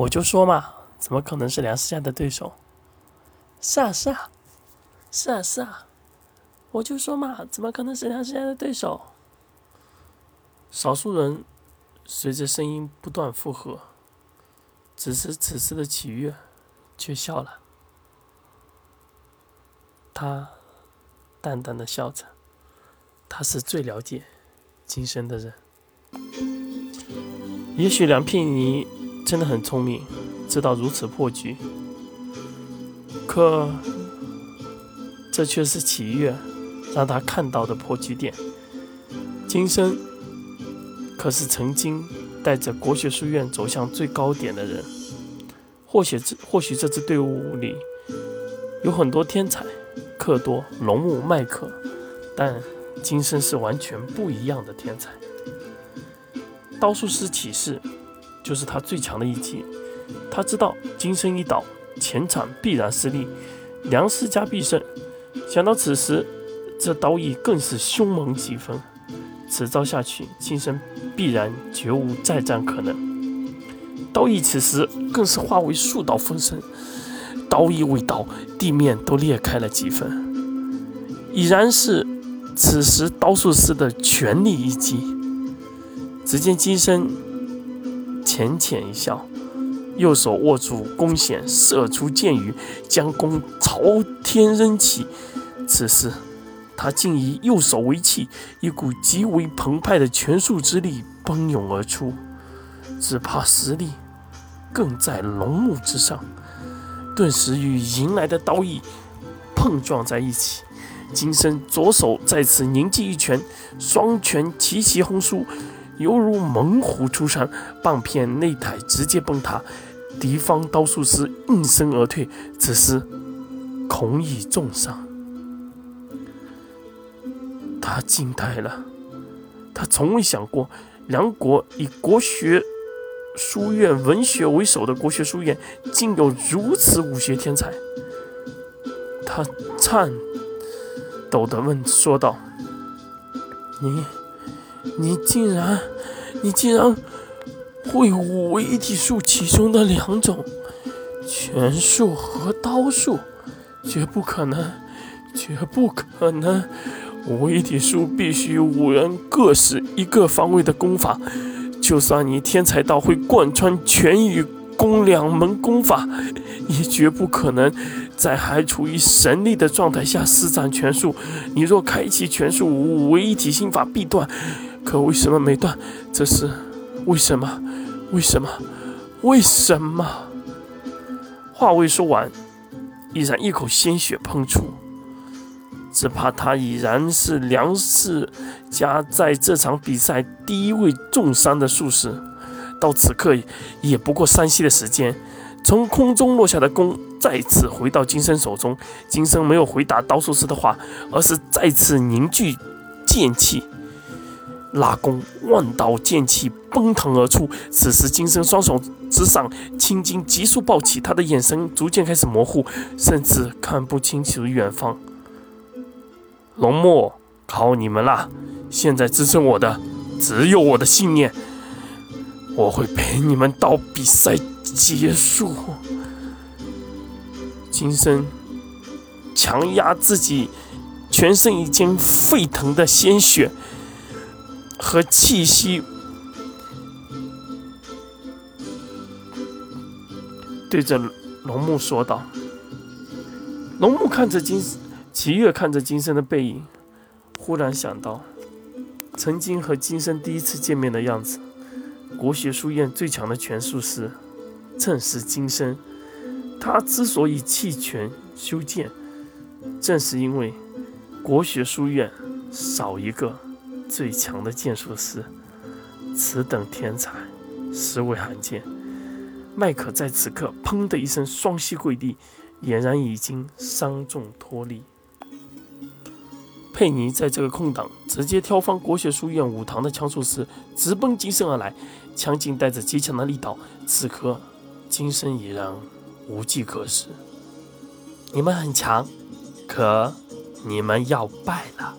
我就说嘛，怎么可能是梁思佳的对手？是啊，是啊，是啊，是啊，我就说嘛，怎么可能是梁思佳的对手？少数人随着声音不断附和，只是此时的启月却笑了。他淡淡的笑着，他是最了解今生的人。也许梁聘妮真的很聪明，知道如此破局，可这却是启月让他看到的破局点。今生。可是曾经带着国学书院走向最高点的人，或许这或许这支队伍里有很多天才，克多、龙木、麦克，但金生是完全不一样的天才。刀术师启示就是他最强的一击，他知道金生一倒，前场必然失利，梁思家必胜。想到此时，这刀意更是凶猛几分。此招下去，金生必然绝无再战可能。刀意此时更是化为数道风声，刀意未到，地面都裂开了几分。已然是此时刀术师的全力一击。只见金身浅浅一笑，右手握住弓弦，射出箭雨，将弓朝天扔起。此时。他竟以右手为器，一股极为澎湃的拳术之力奔涌而出，只怕实力更在龙木之上。顿时与迎来的刀意碰撞在一起，金身左手再次凝记一拳，双拳齐齐轰出，犹如猛虎出山，半片擂台直接崩塌，敌方刀术师应声而退，此时恐已重伤。他惊呆了，他从未想过，梁国以国学书院文学为首的国学书院，竟有如此武学天才。他颤抖地问说道：“你，你竟然，你竟然会五为一体术其中的两种，拳术和刀术，绝不可能，绝不可能。”五一体术必须五人各使一个方位的功法，就算你天才到会贯穿拳与弓两门功法，也绝不可能在还处于神力的状态下施展拳术。你若开启拳术，五为一体心法必断。可为什么没断？这是为什么？为什么？为什么？话未说完，已然一口鲜血喷出。只怕他已然是梁氏家在这场比赛第一位重伤的术士，到此刻也不过三息的时间。从空中落下的弓再次回到金生手中，金生没有回答刀术师的话，而是再次凝聚剑气，拉弓，万道剑气奔腾而出。此时，金生双手之上青筋急速暴起，他的眼神逐渐开始模糊，甚至看不清楚远方。龙墨，靠你们了！现在支撑我的只有我的信念。我会陪你们到比赛结束。金生强压自己全身已经沸腾的鲜血和气息，对着龙木说道：“龙木看着金。”齐月看着金生的背影，忽然想到，曾经和金生第一次见面的样子。国学书院最强的拳术师，正是金生。他之所以弃拳修剑，正是因为国学书院少一个最强的剑术师。此等天才，实为罕见。麦克在此刻“砰”的一声双膝跪地，俨然已经伤重脱力。佩妮在这个空档直接挑翻国学书院五堂的枪术师，直奔金身而来，枪劲带着极强的力道。此刻，金身已然无计可施。你们很强，可你们要败了。